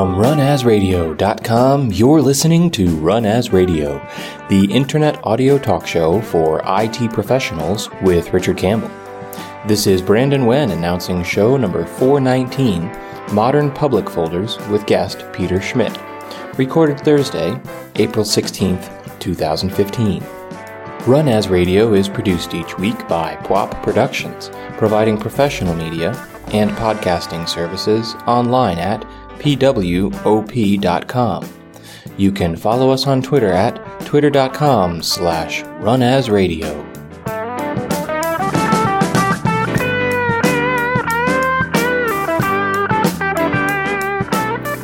From runasradio.com, you're listening to Run As Radio, the internet audio talk show for IT professionals with Richard Campbell. This is Brendan Wen announcing show number 419, Modern Public Folders with guest Peter Schmidt, recorded Thursday, April 16th, 2015. Run As Radio is produced each week by PWOP Productions, providing professional media and podcasting services online at pwop.com. You can follow us on Twitter at twitter.com slash runasradio.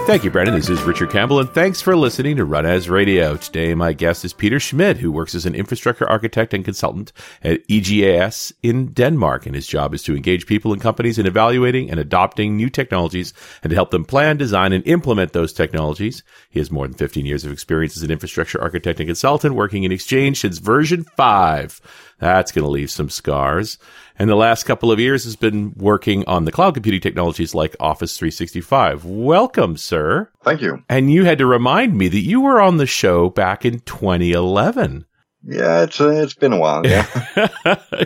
Thank you, Brendan. This is Richard Campbell, and thanks for listening to Run As Radio. Today, my guest is Peter Schmidt, who works as an infrastructure architect and consultant at EGAS in Denmark. And his job is to engage people and companies in evaluating and adopting new technologies and to help them plan, design, and implement those technologies. He has more than 15 years of experience as an infrastructure architect and consultant, working in Exchange since version 5. That's going to leave some scars. And the last couple of years has been working on the cloud computing technologies like Office 365. Welcome, sir. Thank you. And you had to remind me that you were on the show back in 2011. Yeah, it's uh, it's been a while. Yeah,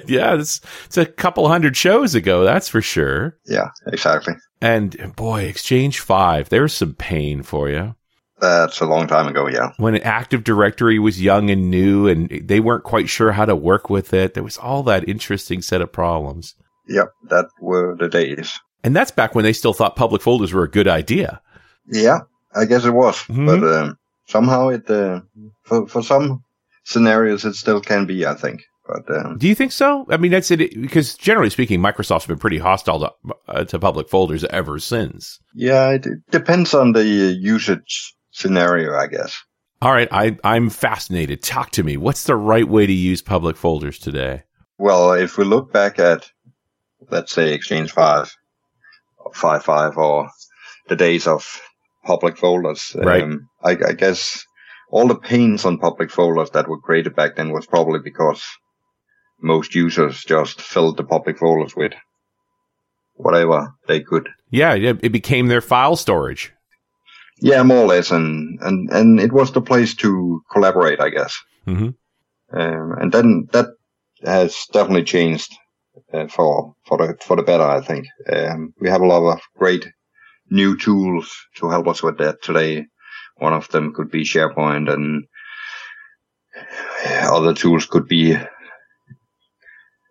yeah, it's it's a couple hundred shows ago, that's for sure. Yeah, exactly. And boy, Exchange Five, there's some pain for you. That's a long time ago, yeah. When Active Directory was young and new and they weren't quite sure how to work with it, there was all that interesting set of problems. Yep, that were the days. And that's back when they still thought public folders were a good idea. Yeah, I guess it was. Mm-hmm. But um, somehow it, uh, for, for some scenarios, it still can be, I think. But, um, Do you think so? I mean, that's it. Because generally speaking, Microsoft's been pretty hostile to, uh, to public folders ever since. Yeah, it, it depends on the usage scenario, I guess. All right, I, I'm fascinated. Talk to me. What's the right way to use public folders today? Well, if we look back at, let's say, Exchange 5, or 5, 5 or the days of public folders, right. Um, I, I guess all the pains on public folders that were created back then was probably because most users just filled the public folders with whatever they could. Yeah, it became their file storage. Yeah, more or less, and and and it was the place to collaborate, I guess. Mm-hmm. Um, and then that has definitely changed uh, for for the for the better, I think. Um, we have a lot of great new tools to help us with that today. One of them could be SharePoint, and other tools could be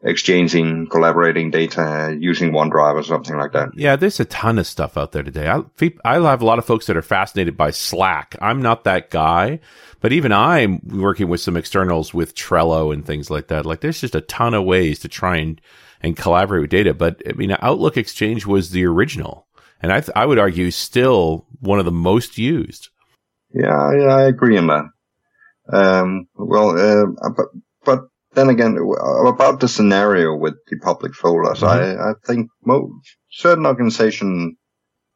exchanging, collaborating data using OneDrive or something like that. Yeah, there's a ton of stuff out there today. I, I have a lot of folks that are fascinated by Slack. I'm not that guy, but even I'm working with some externals with Trello and things like that. Like there's just a ton of ways to try and, and collaborate with data. But I mean, Outlook Exchange was the original. And I, th- I would argue still one of the most used. Yeah, I, I agree on that. Um, well, uh, but, but then again, about the scenario with the public folders, mm-hmm. I, I think most, certain organizations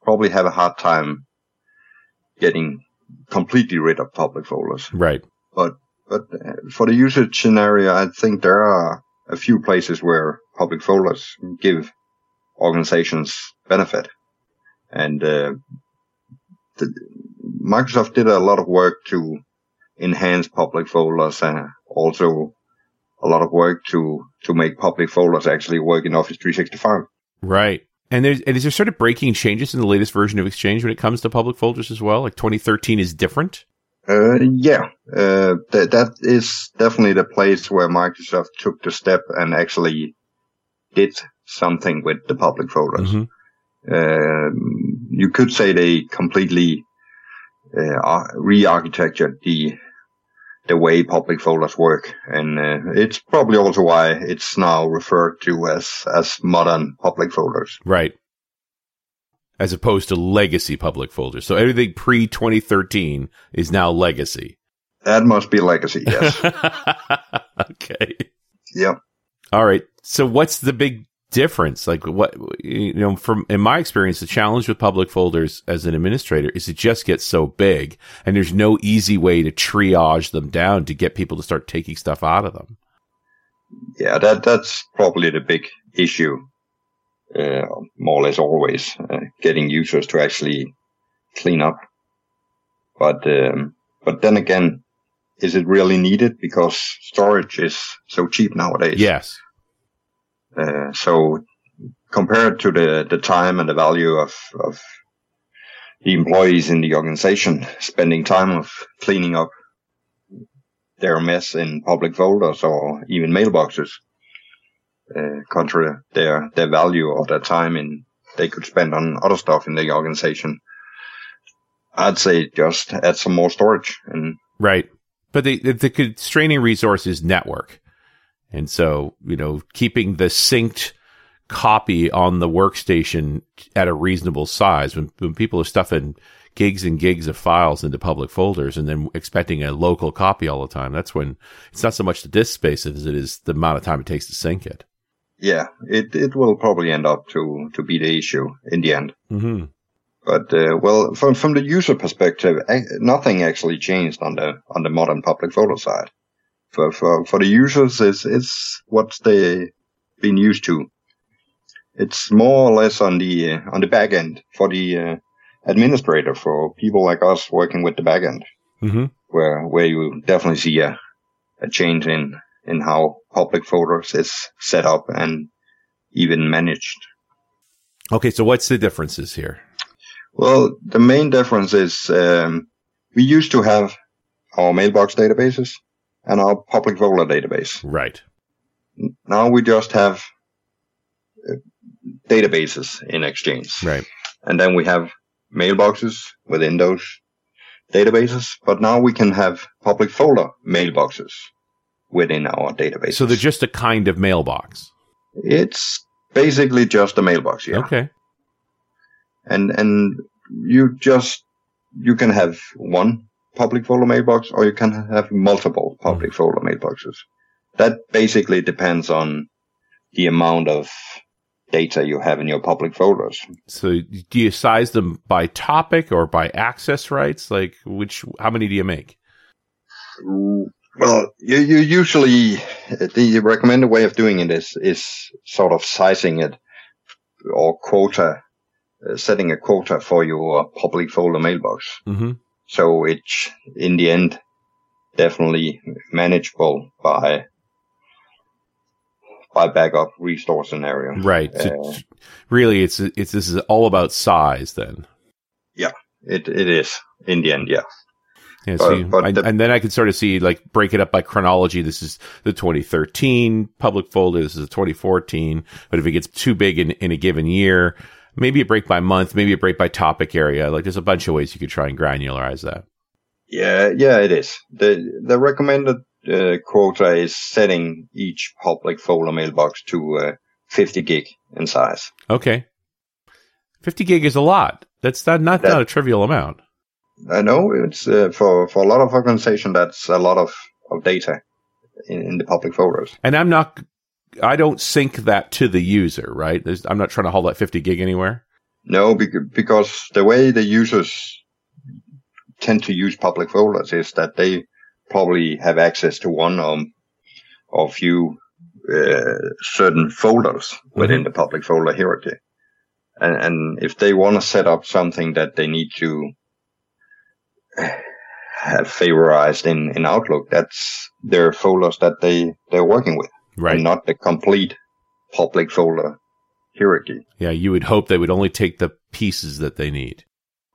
probably have a hard time getting completely rid of public folders. Right. But, but uh, for the usage scenario, I think there are a few places where public folders give organizations benefit. And, uh, the, Microsoft did a lot of work to enhance public folders and also a lot of work to to make public folders actually work in Office 365. Right. And there's and is there sort of breaking changes in the latest version of Exchange when it comes to public folders as well? Like 2013 is different. Uh, yeah, uh, th- that is definitely the place where Microsoft took the step and actually did something with the public folders. Mm-hmm. Uh, you could say they completely uh, re-architectured the the way public folders work. And uh, it's probably also why it's now referred to as, as modern public folders. Right. As opposed to legacy public folders. So everything pre 2013 is now legacy. That must be legacy, yes. okay. Yep. All right. So what's the big difference? Like what, you know, from, in my experience, the challenge with public folders as an administrator is it just gets so big and there's no easy way to triage them down to get people to start taking stuff out of them. Yeah, that, that's probably the big issue. Uh, more or less always uh, getting users to actually clean up. But um, but then again, is it really needed because storage is so cheap nowadays? Yes. Uh, so compared to the the time and the value of of the employees in the organization spending time of cleaning up their mess in public folders or even mailboxes, uh, contra their their value or their time in they could spend on other stuff in the organization. I'd say just add some more storage and right. But the the constraining resource is network, and so you know keeping the synced copy on the workstation at a reasonable size when when people are stuffing gigs and gigs of files into public folders and then expecting a local copy all the time. That's when it's not so much the disk space as it is the amount of time it takes to sync it. Yeah, it it will probably end up to to be the issue in the end. Mm-hmm. But uh, well, from from the user perspective, nothing actually changed on the on the modern public folder side. For for for the users, it's it's what they've been used to. It's more or less on the uh, on the back end for the uh, administrator for people like us working with the back end, mm-hmm. where where you definitely see a a change in in how public folders is set up and even managed. Okay, so what's the differences here? Well, the main difference is um, we used to have our mailbox databases and our public folder database. Right. Now we just have uh, databases in Exchange. Right. And then we have mailboxes within those databases, but now we can have public folder mailboxes within our database. So they're just a kind of mailbox. It's basically just a mailbox, yeah. Okay and and you just you can have one public folder mailbox or you can have multiple public mm. folder mailboxes. That basically depends on the amount of data you have in your public folders. So do you size them by topic or by access rights? Like which, how many do you make? Well, you, you usually, the recommended way of doing it is, is sort of sizing it or quota uh, setting a quota for your public folder mailbox. Mm-hmm. So it's in the end definitely manageable by by backup restore scenario. Right. Uh, really, it's it's this is all about size then. Yeah, it it is in the end. Yeah. Yeah, but, but I, the, and then I can sort of see like break it up by chronology. This is the 2013 public folder. This is the 2014. But if it gets too big in, in a given year, maybe a break by month, maybe a break by topic area. Like there's a bunch of ways you could try and granularize that. Yeah, yeah, it is. The the recommended uh, quota is setting each public folder mailbox to uh, 50 gig in size. Okay. 50 gig is a lot. That's not not, that, not a trivial amount. I know it's uh, for for a lot of organization that's a lot of of data in, in the public folders. And I'm not I don't sync that to the user, right? There's, I'm not trying to haul that 50 gig anywhere. No, because the way the users tend to use public folders is that they probably have access to one or, or few uh, certain folders within mm-hmm. the public folder hierarchy. And, and if they want to set up something that they need to have favorized in, in Outlook, that's their folders that they, they're working with right. and not the complete public folder hierarchy. Yeah, you would hope they would only take the pieces that they need.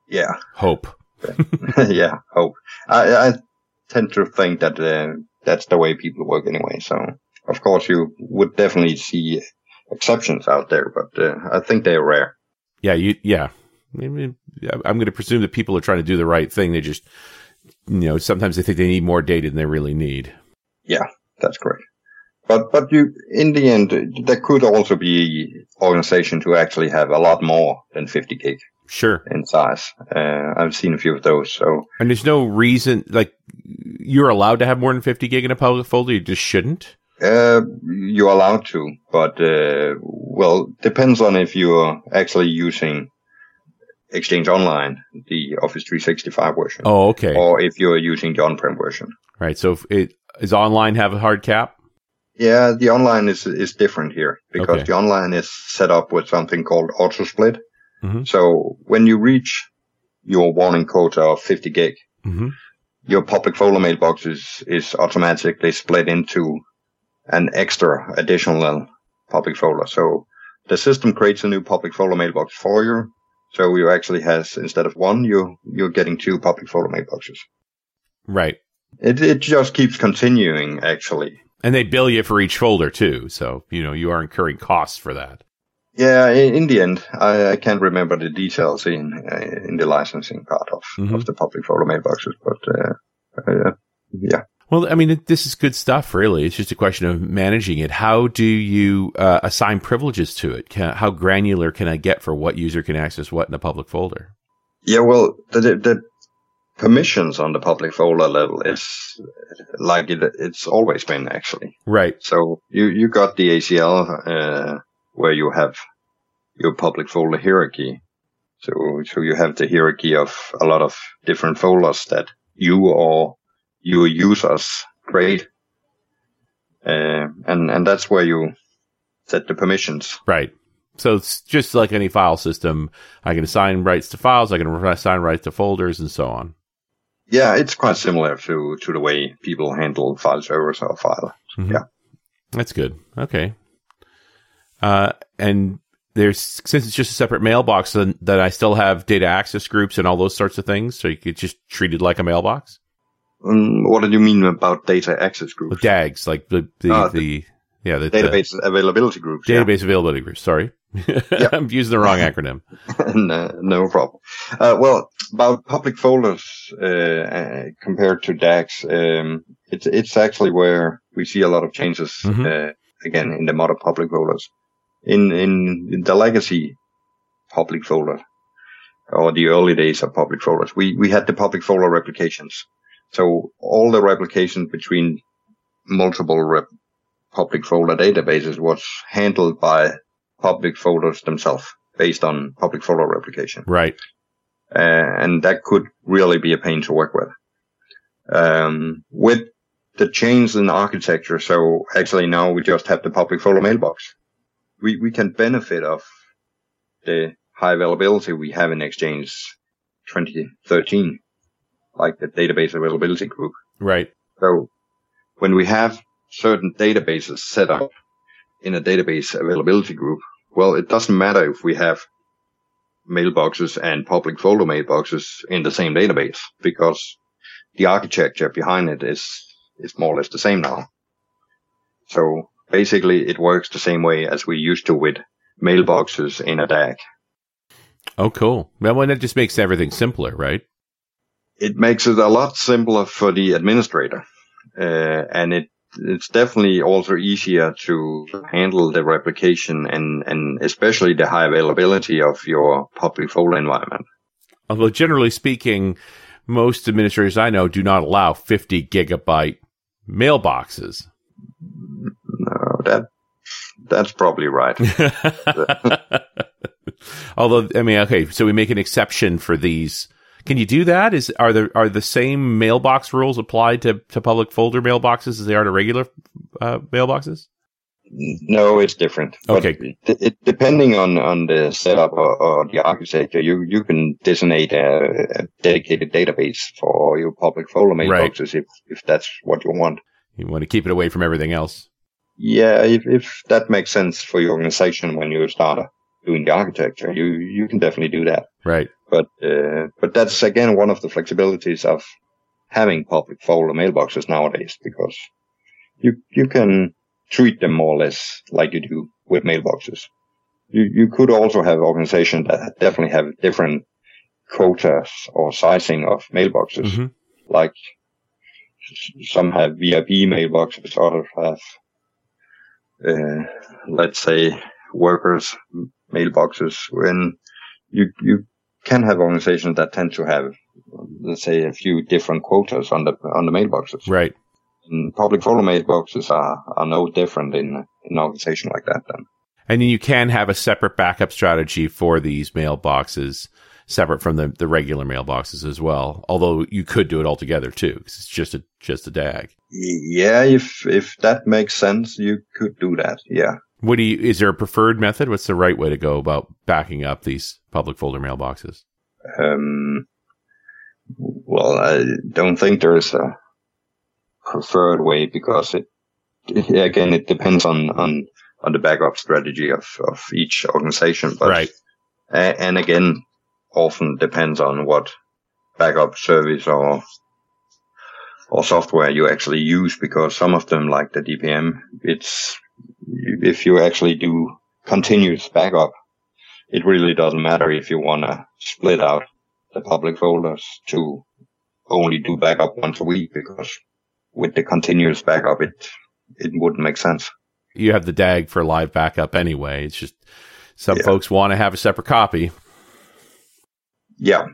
Yeah. Hope. yeah, hope. I, I tend to think that uh, that's the way people work anyway. So, of course, you would definitely see exceptions out there, but uh, I think they're rare. Yeah, you. Yeah, I'm going to presume that people are trying to do the right thing. They just, you know, sometimes they think they need more data than they really need. Yeah, that's correct. But but you in the end there could also be organizations who actually have a lot more than 50 gig. Sure. In size, uh, I've seen a few of those. So and there's no reason like you're allowed to have more than 50 gig in a public folder. You just shouldn't. Uh, you're allowed to, but uh, well, depends on if you're actually using Exchange Online, the Office 365 version. Oh, okay. Or if you're using the on-prem version. Right. So, if it, does online have a hard cap? Yeah, the online is is different here because okay. the online is set up with something called auto split. Mm-hmm. So when you reach your warning quota of 50 gig, hmm your public folder mailbox is, is automatically split into an extra additional public folder. So the system creates a new public folder mailbox for you. So you actually has, instead of one, you, you're getting two public folder mailboxes. Right. It, it just keeps continuing, actually. And they bill you for each folder too. So, you know, you are incurring costs for that. Yeah, in, the end, I, I can't remember the details in uh, in the licensing part of, Mhm. of the public folder mailboxes, but uh, uh, yeah. Well, I mean, this is good stuff, really. It's just a question of managing it. How do you uh, assign privileges to it? Can, how granular can I get for what user can access what in a public folder? Yeah, well, the, the, the permissions on the public folder level is like it, it's always been actually. Right. So you, you got the ACL, uh, where you have your public folder hierarchy. So, so you have the hierarchy of a lot of different folders that you or your users create. Uh, and, and that's where you set the permissions. Right. So it's just like any file system. I can assign rights to files. I can assign rights to folders and so on. Yeah, it's quite similar to, to the way people handle file servers or file. Mhm. Yeah. That's good. Okay. Uh, and there's, since it's just a separate mailbox, then, then I still have data access groups and all those sorts of things. So you could just treat it like a mailbox Um, what do you mean about data access groups? DAGs, like the, the, Ah, the, yeah, the, Database availability groups. the yeah. database availability groups. Sorry. I'm using the wrong acronym. no, no problem. Uh, well, about public folders uh, uh, compared to DAGs, um, it's it's actually where we see a lot of changes Mhm. uh, again in the modern public folders. In in the legacy public folder or the early days of public folders, we we had the public folder replications. So all the replication between multiple rep- public folder databases was handled by public folders themselves based on public folder replication. Right. Uh, and that could really be a pain to work with. Um, with the change in architecture, so actually now we just have the public folder mailbox. We, we can benefit of the high availability we have in Exchange 2013, like the database availability group. Right. So when we have certain databases set up in a database availability group, well, it doesn't matter if we have mailboxes and public folder mailboxes in the same database because the architecture behind it is, is more or less the same now. So basically it works the same way as we used to with mailboxes in a DAG. Oh, cool. Well, that just makes everything simpler, right? it makes it a lot simpler for the administrator. Uh, and it, it's definitely also easier to handle the replication and, and especially the high availability of your public folder environment. Although generally speaking, most administrators I know do not allow 50 gigabyte mailboxes. No, that, that's probably right. Although, I mean, okay, so we make an exception for these. Can you do that? Is are there are the same mailbox rules applied to, to public folder mailboxes as they are to regular uh, mailboxes? No, it's different. But Okay. It, it, depending on, on the setup or, or the architecture, you, you can designate a, a dedicated database for your public folder Right. mailboxes if, if that's what you want. You want to keep it away from everything else. Yeah, if, if that makes sense for your organization when you start doing the architecture, you, you can definitely do that. Right. But, uh, but that's again one of the flexibilities of having public folder mailboxes nowadays because you, you can treat them more or less like you do with mailboxes. You, you could also have organizations that definitely have different quotas or sizing of mailboxes. Mhm. Like some have VIP mailboxes, others have, uh, let's say workers mailboxes when you, you can have organizations that tend to have, let's say a few different quotas on the, on the mailboxes. Right. And public folder mailboxes are, are no different in, in an organization like that then. And then you can have a separate backup strategy for these mailboxes, separate from the, the regular mailboxes as well. Although you could do it all together too, because it's just a just a DAG. Yeah, if, if that makes sense, you could do that. Yeah. What do you? Is there a preferred method? What's the right way to go about backing up these public folder mailboxes? Um, Well, I don't think there is a preferred way because it, it again, it depends on, on, on the backup strategy of, of each organization. But, right. And again, often depends on what backup service or or software you actually use because some of them like the DPM, it's if you actually do continuous backup, it really doesn't matter if you want to split out the public folders to only do backup once a week because with the continuous backup, it, it wouldn't make sense. You have the DAG for live backup anyway. It's just some yeah. folks want to have a separate copy. Yeah,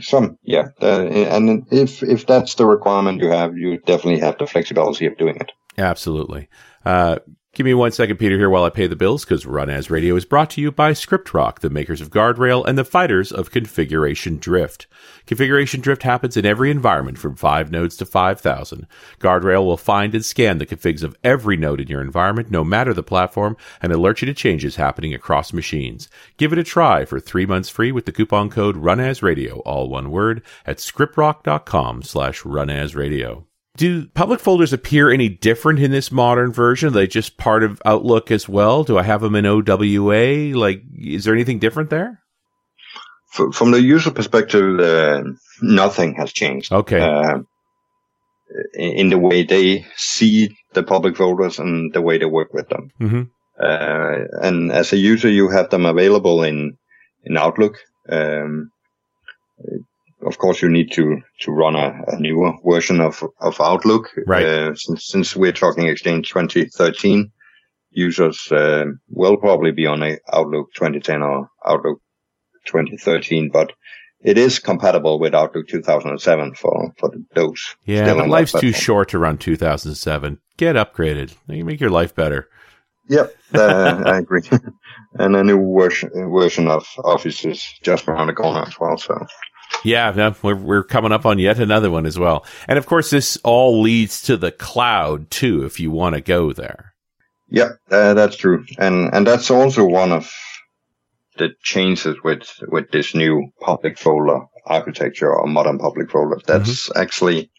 some, yeah. and if, if that's the requirement you have, you definitely have the flexibility of doing it. Absolutely. Uh, Give me one second, Peter, here while I pay the bills, because Run As Radio is brought to you by ScriptRock, the makers of Guardrail and the fighters of Configuration Drift. Configuration Drift happens in every environment from 5 nodes to 5,000. Guardrail will find and scan the configs of every node in your environment, no matter the platform, and alert you to changes happening across machines. Give it a try for three months free with the coupon code RunAsRadio, all one word, at scriptrock.com slash runasradio. Do public folders appear any different in this modern version? Are they just part of Outlook as well? Do I have them in OWA? Like, is there anything different there? From the user perspective, uh, nothing has changed. Okay. Uh, in the way they see the public folders and the way they work with them. Mm-hmm. Uh, and as a user, you have them available in in Outlook. Um, of course, you need to to run a, a newer version of of Outlook. Right. Uh, since since we're talking Exchange 2013, users uh, will probably be on a Outlook 2010 or Outlook 2013, but it is compatible with Outlook 2007 for for those. Yeah, but life's too short to run 2007. Get upgraded. You make your life better. Yep, uh, I agree. and a new version version of Office is just around the corner as well. So yeah, no, we're we're coming up on yet another one as well. And of course, this all leads to the cloud too, if you want to go there. Yeah, uh, that's true, and and that's also one of the changes with with this new public folder architecture or modern public folder. That's mm-hmm. actually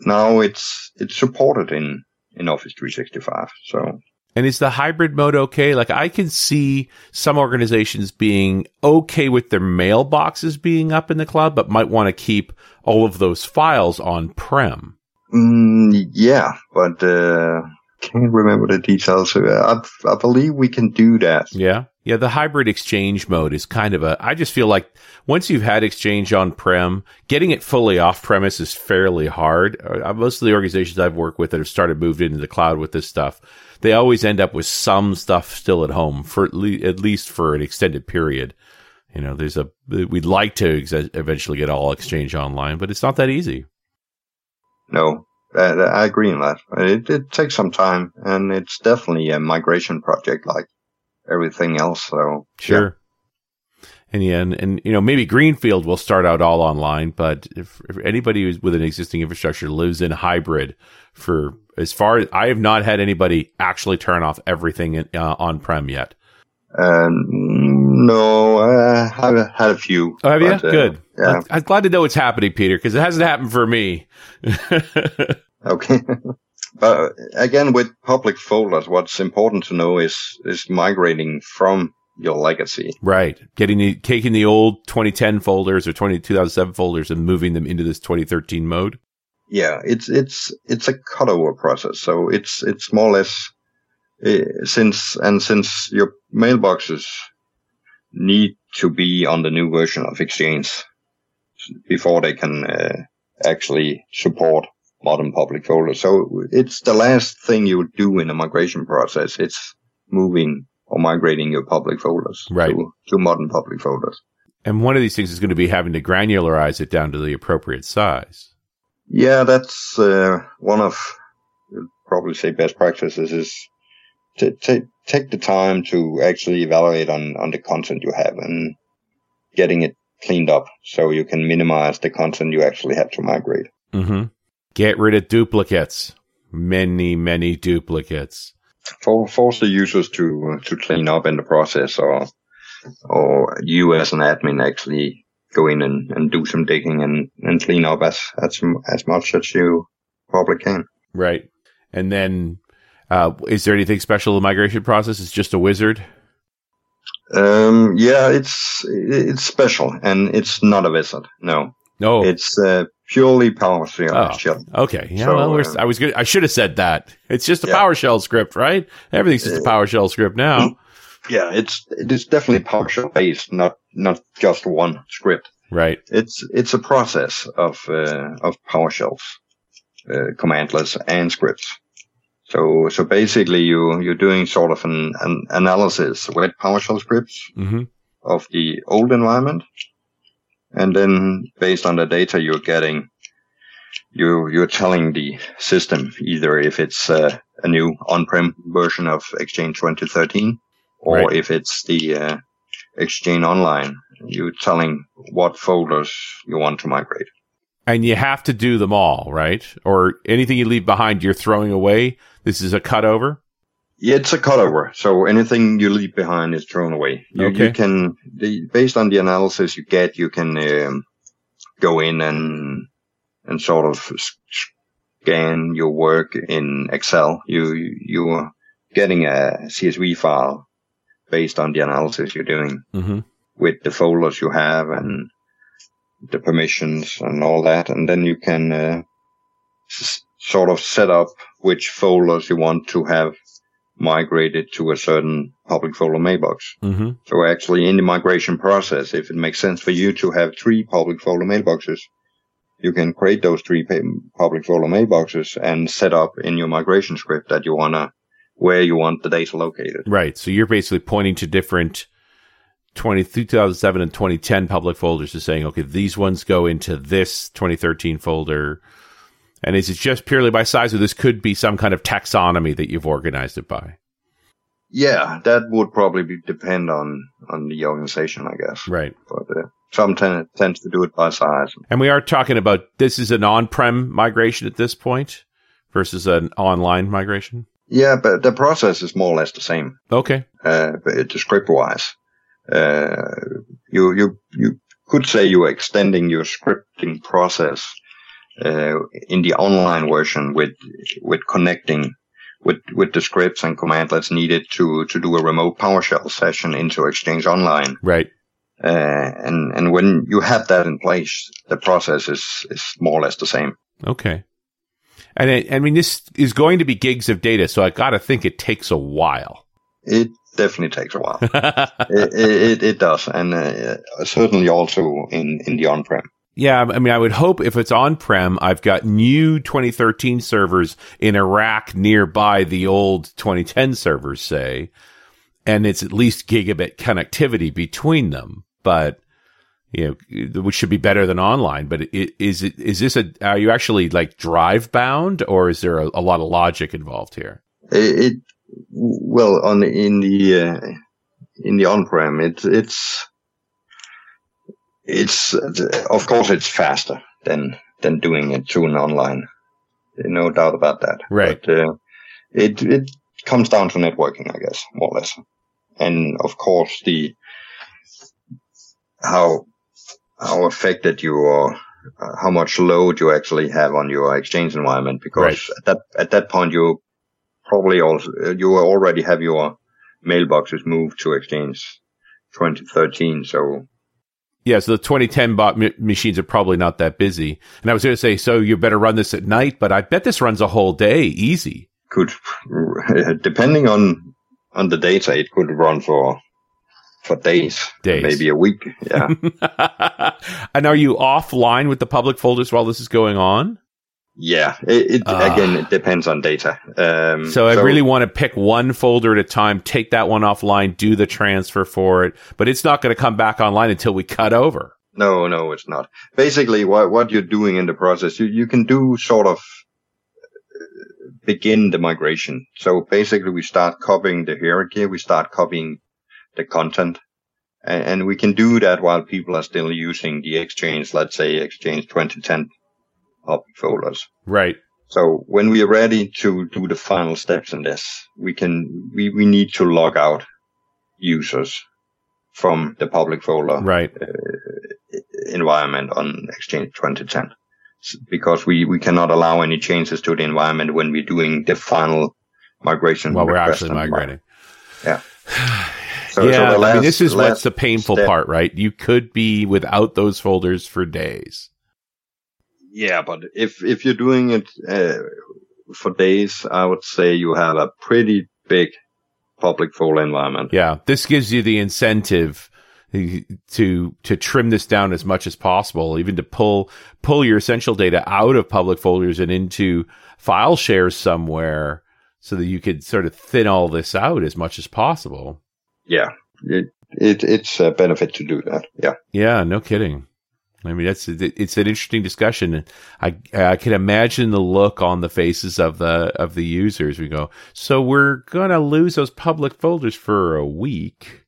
now it's it's supported in in Office 365. So and is the hybrid mode okay? Like I can see some organizations being okay with their mailboxes being up in the cloud, but might want to keep all of those files on prem. Mm, yeah, but uh, can't remember the details. I, I believe we can do that. Yeah. Yeah, the hybrid exchange mode is kind of a. I just feel like once you've had exchange on prem, getting it fully off premise is fairly hard. Uh, most of the organizations I've worked with that have started moved into the cloud with this stuff, they always end up with some stuff still at home for at, le- at least for an extended period. You know, there's a we'd like to ex- eventually get all exchange online, but it's not that easy. No, I agree on that. It, it takes some time, and it's definitely a migration project like everything else. So sure. Yeah. And yeah, and, and you know maybe Greenfield will start out all online, but if, if anybody who's with an existing infrastructure lives in hybrid, for as far as I have not had anybody actually turn off everything in, uh, on prem yet. Um, no, I have had a few. Oh, have but, you? Uh, Good. Yeah. I'm glad to know it's happening, Peter, because it hasn't happened for me. okay. But again, with public folders, what's important to know is is migrating from your legacy. Right. Getting the taking the old 2010 folders or 20, 2007 folders and moving them into this 2013 mode. Yeah, it's it's it's a cutover process. So it's it's more or less uh, since and since your mailboxes need to be on the new version of Exchange before they can uh, actually support modern public folders. So it's the last thing you would do in a migration process. It's moving or migrating your public folders right. to, to modern public folders. And one of these things is going to be having to granularize it down to the appropriate size. Yeah, that's uh, one of probably say best practices is to, to take the time to actually evaluate on, on the content you have and getting it cleaned up so you can minimize the content you actually have to migrate. Mm-hmm. Get rid of duplicates. Many, many duplicates. For, force the users to to clean up in the process, or or you as an admin actually go in and, and do some digging and, and clean up as, as, as much as you probably can. Right. And then, uh, is there anything special in the migration process? It's just a wizard? Um, yeah, it's, it's special and it's not a wizard. No. No. It's, uh, purely PowerShell. Oh, okay. Yeah. So, well, uh, I was good. I should have said that. It's just a yeah. PowerShell script, right? Everything's just a uh, PowerShell script now. Yeah, it's it is definitely PowerShell based, not not just one script. Right. It's it's a process of uh, of PowerShells, uh, commandlets and scripts. So so basically, you you're doing sort of an, an analysis with PowerShell scripts mm-hmm. of the old environment, and then based on the data you're getting, you you're telling the system either if it's uh, a new on-prem version of Exchange 2013 or right. if it's the uh, Exchange Online, you're telling what folders you want to migrate. And you have to do them all, right? Or anything you leave behind, you're throwing away. This is a cutover. Yeah, it's a cutover. So anything you leave behind is thrown away. You, okay. you can, the, based on the analysis you get, you can um, go in and and sort of scan your work in Excel. You you are getting a CSV file based on the analysis you're doing mm-hmm. with the folders you have and the permissions and all that. And then you can uh, s- sort of set up which folders you want to have migrated to a certain public folder mailbox. Mm-hmm. So actually in the migration process, if it makes sense for you to have three public folder mailboxes, you can create those three public folder mailboxes and set up in your migration script that you want to where you want the data located. Right. So you're basically pointing to different 20, 2007 and 2010 public folders to saying, okay, these ones go into this 2013 folder. And is it just purely by size or this could be some kind of taxonomy that you've organized it by? Yeah, that would probably be, depend on, on the organization, I guess. Right. But uh, some tend, tends to do it by size. And we are talking about this is an on-prem migration at this point versus an online migration? Yeah, but the process is more or less the same. Okay. Uh, but script wise, uh, you, you, you could say you're extending your scripting process, in the online version with, with connecting with, with the scripts and commandlets needed to, to do a remote PowerShell session into Exchange Online. Right. Uh, and, and when you have that in place, the process is, is more or less the same. Okay. And I, I mean, this is going to be gigs of data, so I got to think it takes a while. It definitely takes a while. it, it, it, does, and uh, certainly also in in the on-prem. Yeah, I mean, I would hope if it's on-prem, I've got new 2013 servers in rack nearby the old 2010 servers, say, and it's at least gigabit connectivity between them. But you know, which should be better than online. But it, is it is this a are you actually like drive bound, or is there a, a lot of logic involved here? It, it well on in the uh, in the on prem, it, it's it's of course it's faster than than doing it through an online. No doubt about that. Right. But, uh, it it comes down to networking, I guess, more or less, and of course the how how affected you are, uh, how much load you actually have on your exchange environment, because right. at that at that point you probably also you already have your mailboxes moved to Exchange 2013. So yeah, so the 2010 bot m- machines are probably not that busy. And I was going to say, so you better run this at night, but I bet this runs a whole day easy. Could, depending on on the data, it could run for for days, days, maybe a week. Yeah. and are you offline with the public folders while this is going on? Yeah. It, it uh, again, it depends on data. Um, so I so, really want to pick one folder at a time, take that one offline, do the transfer for it, but it's not going to come back online until we cut over. No, no, it's not. Basically, what what you're doing in the process, you you can do sort of uh, begin the migration. So basically, we start copying the hierarchy. We start copying the content. And, and we can do that while people are still using the Exchange, let's say Exchange 2010 public folders. Right. So when we are ready to do the final steps in this, we can, we, we need to log out users from the public folder. Right. Uh, environment on Exchange 2010 because we, we cannot allow any changes to the environment when we're doing the final migration. While we're actually migrating. Yeah. So, yeah, so last, I mean, this is what's the painful step. part, right? You could be without those folders for days. Yeah, but if if you're doing it uh, for days, I would say you have a pretty big public folder environment. Yeah, this gives you the incentive to to trim this down as much as possible, even to pull pull your essential data out of public folders and into file shares somewhere, so that you could sort of thin all this out as much as possible. Yeah, it, it it's a benefit to do that. Yeah, yeah, no kidding. I mean, that's it's an interesting discussion. I I can imagine the look on the faces of the of the users. We go, so we're gonna lose those public folders for a week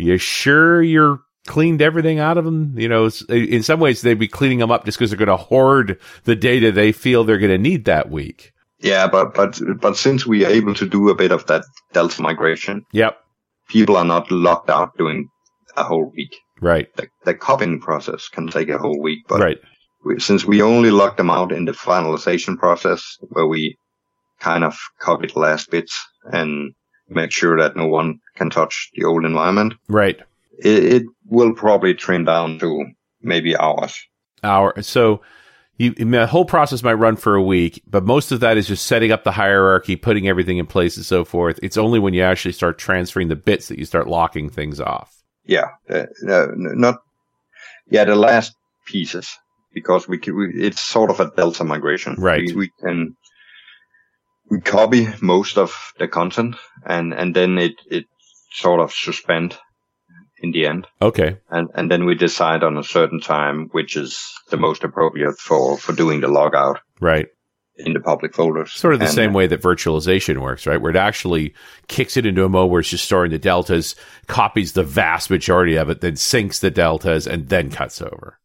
you sure you're cleaned everything out of them? You know, in some ways they'd be cleaning them up just because they're going to hoard the data they feel they're going to need that week. Yeah, but but but since we are able to do a bit of that delta migration, yep, people are not locked out doing a whole week. Right. The, the copying process can take a whole week, but right. We, since we only lock them out in the finalization process, where we kind of copy the last bits and make sure that no one can touch the old environment. Right. It, it will probably trim down to maybe hours. Hour. So you, the whole process might run for a week, but most of that is just setting up the hierarchy, putting everything in place, and so forth. It's only when you actually start transferring the bits that you start locking things off. Yeah, uh, not yeah the last pieces because we, can, we it's sort of a delta migration. Right. We, we can we copy most of the content and, and then it, it sort of suspend in the end. Okay. And, and then we decide on a certain time, which is the most appropriate for, for doing the logout. Right. In the public folders. Sort of the and, same way that virtualization works, right? Where it actually kicks it into a mode where it's just storing the deltas, copies the vast majority of it, then syncs the deltas and then cuts over.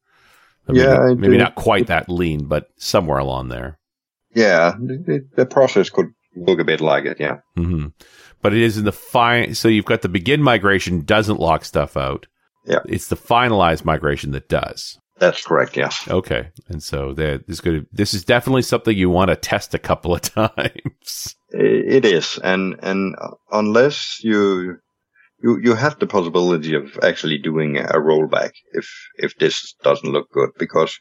I mean, yeah. Maybe, maybe not quite that lean, but somewhere along there. Yeah, the, the, process could look a bit like it. Yeah. Mm-hmm. But it is in the fine. So you've got the begin migration doesn't lock stuff out. Yeah. It's the finalized migration that does. That's correct. Yes. Okay. And so that is good. This is definitely something you want to test a couple of times. It is, and and uh, unless you you you have the possibility of actually doing a rollback if if this doesn't look good because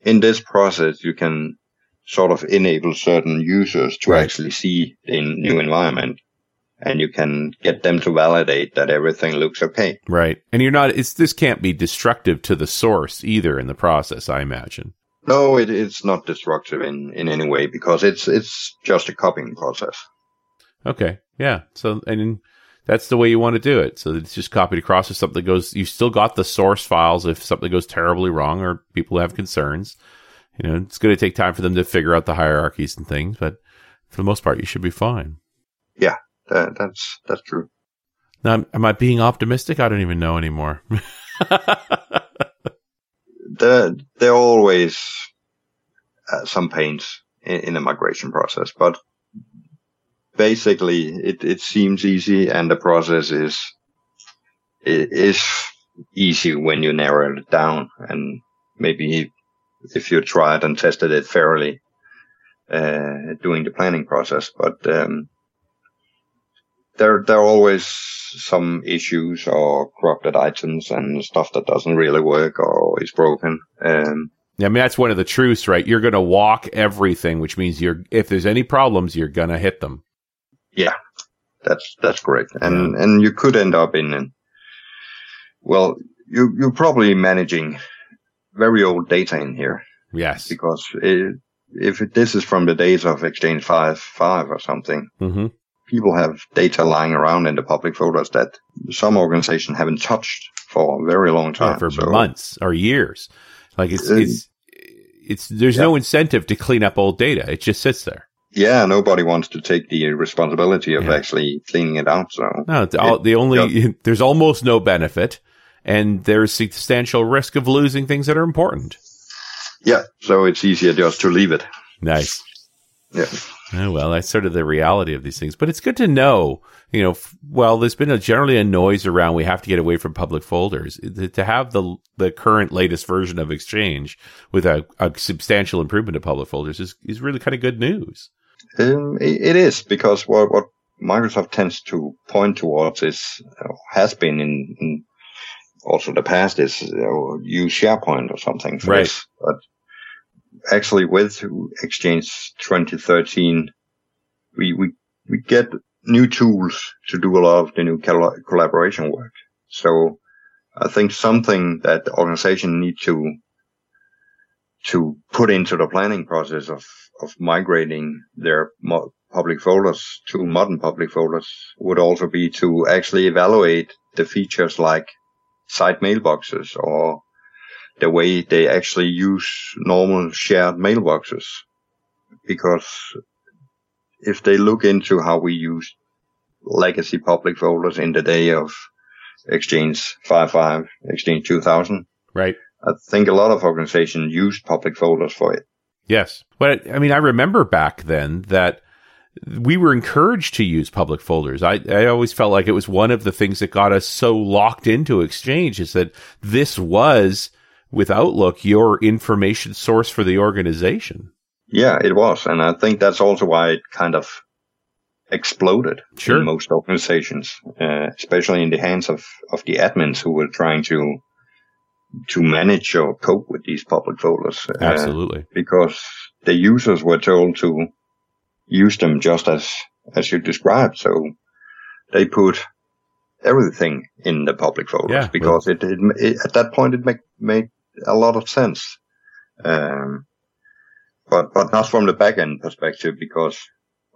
in this process you can sort of enable certain users to right. actually see the new environment and you can get them to validate that everything looks okay. Right. And you're not, it's, this can't be destructive to the source either in the process, I imagine. No, it, it's not destructive in, in any way because it's, it's just a copying process. Okay. Yeah. So, and that's the way you want to do it. So it's just copied across if something goes, you still got the source files if something goes terribly wrong or people have concerns you know, it's going to take time for them to figure out the hierarchies and things, but for the most part, you should be fine. Yeah, that, that's that's true. Now, am I being optimistic? I don't even know anymore. there, there are always uh, some pains in, in the migration process, but basically, it, it seems easy, and the process is is easy when you narrow it down and maybe if you tried and tested it fairly uh, during the planning process. But um, there there are always some issues or corrupted items and stuff that doesn't really work or is broken. Um, yeah, I mean that's one of the truths, right? You're going to walk everything, which means you're if there's any problems, you're going to hit them. Yeah, that's that's correct, and yeah. and you could end up in, well, you you're probably managing very old data in here. Yes. Because it, if it, this is from the days of Exchange 5, 5 or something, mm-hmm. People have data lying around in the public folders that some organization haven't touched for a very long time. Yeah, for so, months or years. Like it's, uh, it's, it's, there's yeah. no incentive to clean up old data. It just sits there. Yeah, nobody wants to take the responsibility of yeah. actually cleaning it out. So no, all, the only there's almost no benefit and there's substantial risk of losing things that are important. Yeah, so it's easier just to leave it. Nice. Yeah. Oh, well, that's sort of the reality of these things. But it's good to know, you know, f- well, there's been a, generally a noise around we have to get away from public folders. To to have the the current latest version of Exchange with a, a substantial improvement of public folders is, is really kind of good news. Um, it, it is because what, what Microsoft tends to point towards is uh, has been in, in also the past is know, use SharePoint or something for Right. this. But actually, with Exchange 2013, we we we get new tools to do a lot of the new colla- collaboration work. So I think something that the organization need to to put into the planning process of of migrating their mo- public folders to modern public folders would also be to actually evaluate the features like site mailboxes or the way they actually use normal shared mailboxes. Because if they look into how we use legacy public folders in the day of Exchange 5.5, Exchange 2000, Right. I think a lot of organizations used public folders for it. Yes. But I mean, I remember back then that we were encouraged to use public folders. I, I always felt like it was one of the things that got us so locked into Exchange is that this was, with Outlook, your information source for the organization. Yeah, it was. And I think that's also why it kind of exploded Sure. in most organizations, uh, especially in the hands of, of the admins who were trying to to manage or cope with these public folders. uh, Absolutely. because the users were told to use them just as as you described. So they put everything in the public folders Yeah, because it, it, it at that point it make, made a lot of sense. Um, but but not from the back end perspective because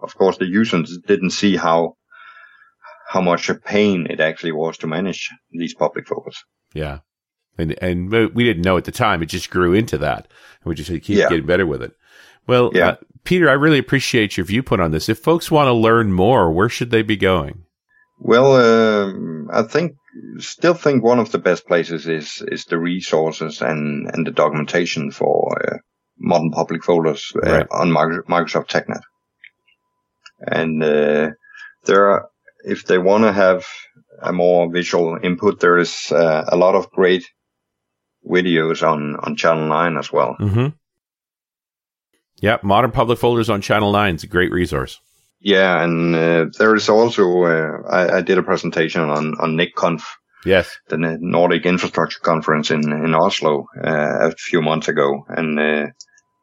of course the users didn't see how how much a pain it actually was to manage these public folders. Yeah. And, and we didn't know at the time. It just grew into that. And we just keep Yeah. getting better with it. Well, Yeah. uh, Peter, I really appreciate your viewpoint on this. If folks want to learn more, where should they be going? Well, um, I think still think one of the best places is is the resources and and the documentation for uh, modern public folders uh, Right. on Microsoft TechNet. And uh, there are, if they want to have a more visual input, there is uh, a lot of great videos on on Channel Nine as well. Mm-hmm. Yeah, Modern Public Folders on Channel 9 is a great resource. Yeah, and uh, there is also uh, I, I did a presentation on on NICConf Yes. the Nordic Infrastructure Conference in, in Oslo uh, a few months ago, and uh,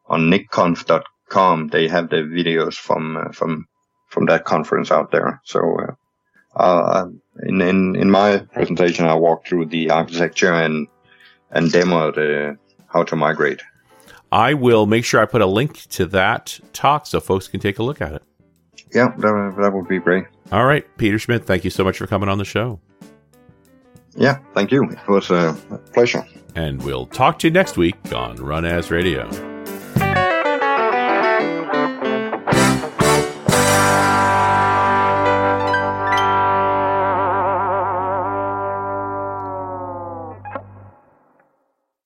on nicconf.com they have the videos from uh, from from that conference out there. So uh, uh, in, in in my presentation, I walked through the architecture and and demoed uh, how to migrate. I will make sure I put a link to that talk so folks can take a look at it. Yeah, that, that would be great. All right, Peter Schmidt, thank you so much for coming on the show. Yeah, thank you. It was a pleasure. And we'll talk to you next week on Run As Radio.